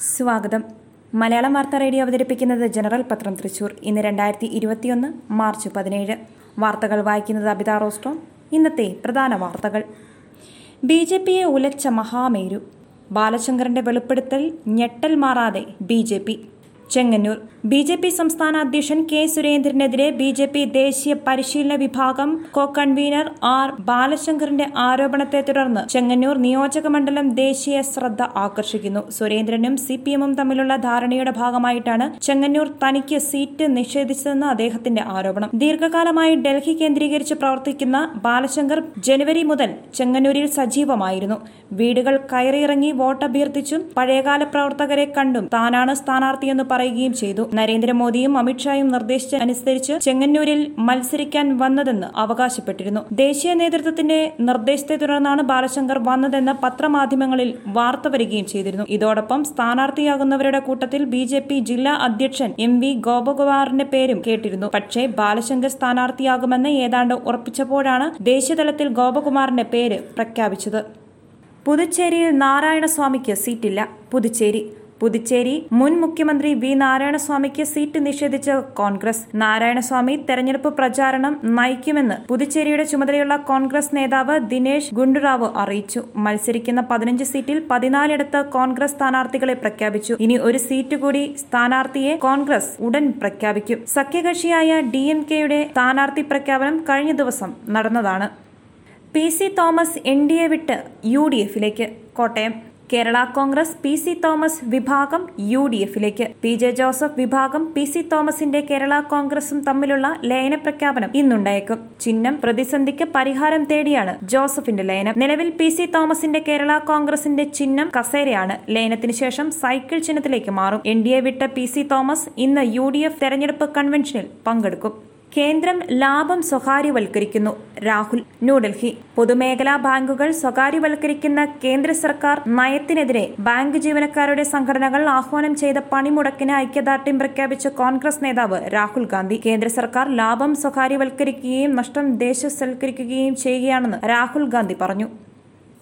സ്വാഗതം. മലയാളം വാർത്താ റേഡിയോ അവതരിപ്പിക്കുന്നത് ജനറൽ പത്രം തൃശൂർ. ഇന്ന് രണ്ടായിരത്തി ഇരുപത്തിയൊന്ന് മാർച്ച് പതിനേഴ്. വാർത്തകൾ വായിക്കുന്നത് അബിത റോസ്റ്റോ ഇന്നത്തെ പ്രധാന വാർത്തകൾ. ബി ജെ പിയെ ഉലച്ച മഹാമേരു. ബാലശങ്കറിന്റെ വെളിപ്പെടുത്തൽ ഞെട്ടൽ മാറാതെ B J P. Chengannur. B J P സംസ്ഥാന അധ്യക്ഷൻ കെ സുരേന്ദ്രനെതിരെ ബി ജെ പി ദേശീയ പരിശീലന വിഭാഗം കോ കൺവീനർ ആർ ബാലശങ്കറിന്റെ ആരോപണത്തെ തുടർന്ന് ചെങ്ങന്നൂർ നിയോജക മണ്ഡലം ദേശീയ ശ്രദ്ധ ആകർഷിക്കുന്നു. സുരേന്ദ്രനും സി പി എമ്മും തമ്മിലുള്ള ധാരണയുടെ ഭാഗമായിട്ടാണ് ചെങ്ങന്നൂർ തനിക്ക് സീറ്റ് നിഷേധിച്ചതെന്ന് അദ്ദേഹത്തിന്റെ ആരോപണം. ദീർഘകാലമായി ഡൽഹി കേന്ദ്രീകരിച്ച് പ്രവർത്തിക്കുന്ന ബാലശങ്കർ ജനുവരി മുതൽ ചെങ്ങന്നൂരിൽ സജീവമായിരുന്നു. വീടുകൾ കയറിയിറങ്ങി വോട്ടഭ്യർത്ഥിച്ചും പഴയകാല പ്രവർത്തകരെ കണ്ടും താനാണ് സ്ഥാനാർത്ഥിയെന്ന് പറയുകയും ചെയ്തു. നരേന്ദ്രമോദിയും അമിത്ഷായും നിർദ്ദേശിച്ച അനുസരിച്ച് ചെങ്ങന്നൂരിൽ മത്സരിക്കാൻ വന്നതെന്ന് അവകാശപ്പെട്ടിരുന്നു. ദേശീയ നേതൃത്വത്തിന്റെ നിർദ്ദേശത്തെ തുടർന്നാണ് ബാലശങ്കർ വന്നതെന്ന് പത്രമാധ്യമങ്ങളിൽ വാർത്ത വരികയും ചെയ്തിരുന്നു. ഇതോടൊപ്പം സ്ഥാനാർത്ഥിയാകുന്നവരുടെ കൂട്ടത്തിൽ ബി ജെ പി ജില്ലാ അധ്യക്ഷൻ എം വി ഗോപകുമാറിന്റെ പേരും കേട്ടിരുന്നു. പക്ഷേ ബാലശങ്കർ സ്ഥാനാർത്ഥിയാകുമെന്ന് ഏതാണ്ട് ഉറപ്പിച്ചപ്പോഴാണ് ദേശീയതലത്തിൽ ഗോപകുമാറിന്റെ പേര് പ്രഖ്യാപിച്ചത്. പുതുച്ചേരിയിൽ നാരായണസ്വാമിക്ക് സീറ്റില്ല. പുതുച്ചേരി പുതുച്ചേരി മുൻ മുഖ്യമന്ത്രി വി നാരായണസ്വാമിക്ക് സീറ്റ് നിഷേധിച്ച കോൺഗ്രസ്. നാരായണസ്വാമി തെരഞ്ഞെടുപ്പ് പ്രചാരണം നയിക്കുമെന്ന് പുതുച്ചേരിയുടെ ചുമതലയുള്ള കോൺഗ്രസ് നേതാവ് ദിനേശ് ഗുണ്ടുറാവു അറിയിച്ചു. മത്സരിക്കുന്ന പതിനഞ്ച് സീറ്റിൽ പതിനാലിടത്ത് കോൺഗ്രസ് സ്ഥാനാർത്ഥികളെ പ്രഖ്യാപിച്ചു. ഇനി ഒരു സീറ്റ് കൂടി സ്ഥാനാർത്ഥിയെ കോൺഗ്രസ് ഉടൻ പ്രഖ്യാപിക്കും. സഖ്യകക്ഷിയായ ഡി എം കെയുടെ സ്ഥാനാർത്ഥി പ്രഖ്യാപനം കഴിഞ്ഞ ദിവസം നടന്നതാണ്. P C Thomas N D A വിട്ട് യു ഡി എഫിലേക്ക്. കോട്ടയം കേരള കോൺഗ്രസ് പി സി തോമസ് വിഭാഗം യു ഡി എഫിലേക്ക്. പി ജെ ജോസഫ് വിഭാഗം പി സി തോമസിന്റെ കേരള കോൺഗ്രസും തമ്മിലുള്ള ലയന പ്രഖ്യാപനം ഇന്നുണ്ടായേക്കും. ചിഹ്നം പ്രതിസന്ധിക്ക് പരിഹാരം തേടിയാണ് ജോസഫിന്റെ ലയനം. നിലവിൽ പി സി തോമസിന്റെ കേരള കോൺഗ്രസിന്റെ ചിഹ്നം കസേരയാണ്. ലയനത്തിന് ശേഷം സൈക്കിൾ ചിഹ്നത്തിലേക്ക് മാറും. എൻ ഡി എ വിട്ട പി സി തോമസ് ഇന്ന് യു ഡി എഫ് തെരഞ്ഞെടുപ്പ് കൺവെൻഷനിൽ പങ്കെടുക്കും. കേന്ദ്രം ലാഭം സ്വകാര്യവൽക്കരിക്കുന്നു. രാഹുൽ ന്യൂഡൽഹി. പൊതുമേഖലാ ബാങ്കുകൾ സ്വകാര്യവൽക്കരിക്കുന്ന കേന്ദ്ര സർക്കാർ നയത്തിനെതിരെ ബാങ്ക് ജീവനക്കാരുടെ സംഘടനകൾ ആഹ്വാനം ചെയ്ത പണിമുടക്കിന് ഐക്യദാർഢ്യം പ്രഖ്യാപിച്ച കോൺഗ്രസ് നേതാവ് രാഹുൽ ഗാന്ധി. കേന്ദ്ര സർക്കാർ ലാഭം സ്വകാര്യവൽക്കരിക്കുകയും നഷ്ടം ദേശസൽക്കരിക്കുകയും ചെയ്യുകയാണെന്ന് രാഹുൽ ഗാന്ധി പറഞ്ഞു.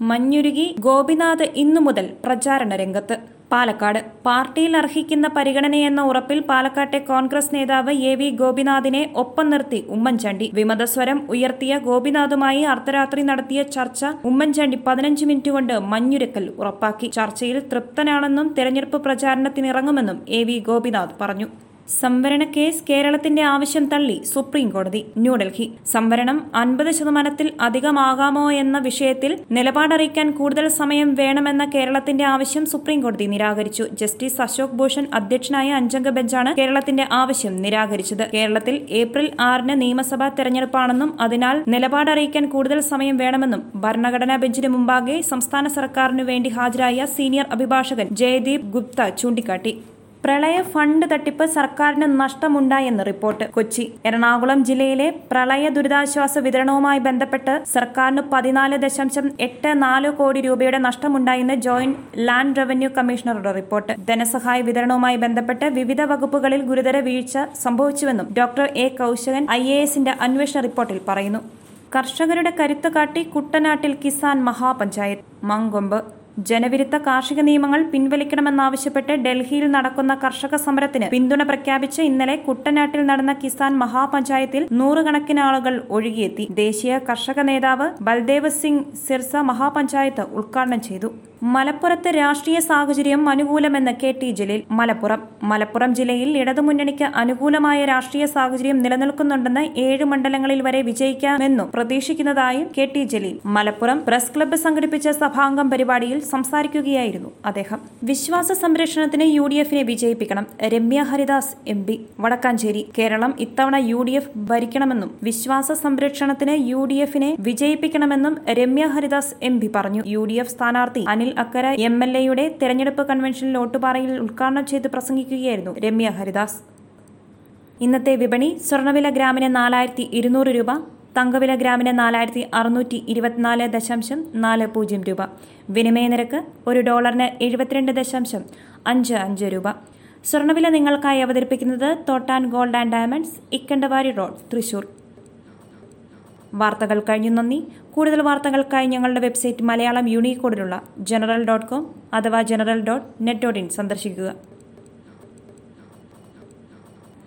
മഞ്ഞുരുകി ഗോപിനാഥ് ഇന്നു മുതൽ പ്രചാരണ രംഗത്ത്. പാലക്കാട്. പാർട്ടിയിൽ അർഹിക്കുന്ന പരിഗണനയെന്ന ഉറപ്പിൽ പാലക്കാട്ടെ കോൺഗ്രസ് നേതാവ് എ വി ഗോപിനാഥിനെ ഒപ്പം നിർത്തി ഉമ്മൻചാണ്ടി. വിമതസ്വരം ഉയർത്തിയ ഗോപിനാഥുമായി അർദ്ധരാത്രി നടത്തിയ ചർച്ച ഉമ്മൻചാണ്ടി പതിനഞ്ച് മിനിറ്റ് കൊണ്ട് മഞ്ഞുരക്കൽ ഉറപ്പാക്കി. ചർച്ചയിൽ തൃപ്തനാണെന്നും തെരഞ്ഞെടുപ്പ് പ്രചാരണത്തിനിറങ്ങുമെന്നും എ വി ഗോപിനാഥ് പറഞ്ഞു. സംവരണ കേസ് കേരളത്തിന്റെ ആവശ്യം തള്ളി സുപ്രീം കോടതി ന്യൂഡൽഹി. സംവരണം അൻപത് ശതമാനത്തിൽ അധികമാകാമോ എന്ന വിഷയത്തിൽ നിലപാടറിയിക്കാൻ കൂടുതൽ സമയം വേണമെന്ന കേരളത്തിന്റെ ആവശ്യം സുപ്രീം കോടതി നിരാകരിച്ചു. ജസ്റ്റിസ് അശോക് ഭൂഷൺ അധ്യക്ഷനായ അഞ്ചംഗ ബെഞ്ചാണ് കേരളത്തിന്റെ ആവശ്യം നിരാകരിച്ചത്. കേരളത്തിൽ ഏപ്രിൽ ആറിന് നിയമസഭാ തെരഞ്ഞെടുപ്പാണെന്നും അതിനാൽ നിലപാടറിയിക്കാൻ കൂടുതൽ സമയം വേണമെന്നും ഭരണഘടനാ ബെഞ്ചിന് മുമ്പാകെ സംസ്ഥാന സർക്കാരിനു വേണ്ടി ഹാജരായ സീനിയർ അഭിഭാഷകൻ ജയദീപ് ഗുപ്ത ചൂണ്ടിക്കാട്ടി. പ്രളയ ഫണ്ട് തട്ടിപ്പ് സർക്കാരിന് നഷ്ടമുണ്ടായെന്ന് റിപ്പോർട്ട്. കൊച്ചി എറണാകുളം ജില്ലയിലെ പ്രളയ ദുരിതാശ്വാസ വിതരണവുമായി ബന്ധപ്പെട്ട് സർക്കാരിന് പതിനാല് ദശാംശം എട്ട് നാല് കോടി രൂപയുടെ നഷ്ടമുണ്ടായെന്ന് ജോയിന്റ് ലാൻഡ് റവന്യൂ കമ്മീഷണറുടെ റിപ്പോർട്ട്. ധനസഹായ വിതരണവുമായി ബന്ധപ്പെട്ട് വിവിധ വകുപ്പുകളിൽ ഗുരുതര വീഴ്ച സംഭവിച്ചുവെന്നും doctor A Kaushikan I A എസിന്റെ അന്വേഷണ റിപ്പോർട്ടിൽ പറയുന്നു. കർഷകരുടെ കരുത്ത് കാട്ടി കുട്ടനാട്ടിൽ കിസാൻ മഹാപഞ്ചായത്ത് മങ്കൊമ്പ്. ജനവിരുദ്ധ കാർഷിക നിയമങ്ങൾ പിൻവലിക്കണമെന്നാവശ്യപ്പെട്ട് ഡൽഹിയിൽ നടക്കുന്ന കർഷക സമരത്തിന് പിന്തുണ പ്രഖ്യാപിച്ച് ഇന്നലെ കുട്ടനാട്ടിൽ നടന്ന കിസാൻ മഹാപഞ്ചായത്തിൽ നൂറുകണക്കിന് ആളുകൾ ഒഴുകിയെത്തി. ദേശീയ കർഷക നേതാവ് ബൽദേവ് സിംഗ് സിർസ മഹാപഞ്ചായത്ത് ഉദ്ഘാടനം ചെയ്തു. മലപ്പുറത്ത് രാഷ്ട്രീയ സാഹചര്യം അനുകൂലമെന്ന് കെ ടി ജലീൽ. മലപ്പുറം മലപ്പുറം ജില്ലയിൽ ഇടതുമുന്നണിക്ക് അനുകൂലമായ രാഷ്ട്രീയ സാഹചര്യം നിലനിൽക്കുന്നുണ്ടെന്ന് ഏഴ് മണ്ഡലങ്ങളിൽ വരെ വിജയിക്കാമെന്നും പ്രതീക്ഷിക്കുന്നതായും K T Jaleel. Malappuram press club സംഘടിപ്പിച്ച സഭാംഗം പരിപാടിയിൽ സംസാരിക്കുകയായിരുന്നു അദ്ദേഹം. വിശ്വാസ സംരക്ഷണത്തിന് യു ഡി എഫിനെ വിജയിപ്പിക്കണം രമ്യ ഹരിദാസ് എം പി വടക്കാഞ്ചേരി. കേരളം ഇത്തവണ യു ഡി എഫ് ഭരിക്കണമെന്നും വിശ്വാസ സംരക്ഷണത്തിന് യു ഡി എഫിനെ വിജയിപ്പിക്കണമെന്നും രമ്യ ഹരിദാസ് എം പി പറഞ്ഞു. യു ഡി എഫ് സ്ഥാനാർത്ഥി അനിൽ അക്കര എം എൽ എയുടെ തെരഞ്ഞെടുപ്പ് കൺവെൻഷനിൽ ഓട്ടുപാറയിൽ ഉദ്ഘാടനം ചെയ്ത് പ്രസംഗിക്കുകയായിരുന്നു രമ്യ ഹരിദാസ്. ഇന്നത്തെ വിപണി സ്വർണവില ഗ്രാമിന് നാലായിരത്തി ഇരുന്നൂറ് രൂപ തങ്കവില ഗ്രാമിന് നാലായിരത്തി അറുന്നൂറ്റി ഇരുപത്തിനാല് ദശാംശം നാല് പൂജ്യം രൂപ. വിനിമയ നിരക്ക് ഒരു ഡോളറിന് എഴുപത്തിരണ്ട് ദശാംശം അഞ്ച് അഞ്ച് രൂപ. സ്വർണവില നിങ്ങൾക്കായി അവതരിപ്പിക്കുന്നത് Thottan gold and diamonds Ikkandavari road Thrissur. വാർത്തകൾ കഴിഞ്ഞു നന്ദി. കൂടുതൽ വാർത്തകൾക്കായി ഞങ്ങളുടെ വെബ്സൈറ്റ് മലയാളം യൂണിക്കോഡിലുള്ള ജനറൽ ഡോട്ട് കോം അഥവാ general dot net dot in സന്ദർശിക്കുക.